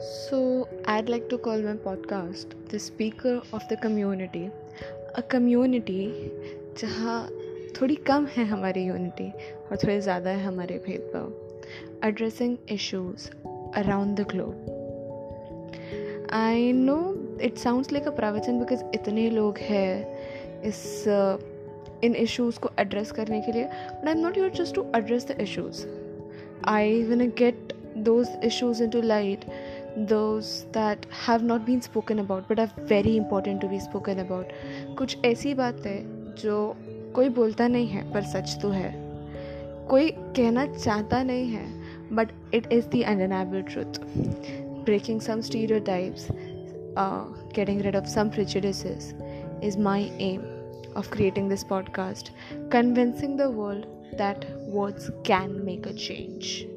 So, I'd like to call my podcast The Speaker of the Community. A community जहाँ थोड़ी कम है हमारी unity और थोड़े ज़्यादा है हमारे भेदभाव। Addressing issues around the globe I know it sounds like a प्रवचन बिकॉज़ इतने लोग हैं इस इन इश्यूज़ को एड्रेस करने के लिए I am not your just to address the issues I want get those issues into light those that have not been spoken about but are very important to be spoken about कुछ ऐसी बात है जो कोई बोलता नहीं है पर सच तो है कोई कहना चाहता नहीं है but it is the undeniable truth breaking some stereotypes uh, getting rid of some prejudices is my aim of creating this podcast convincing the world that words can make a change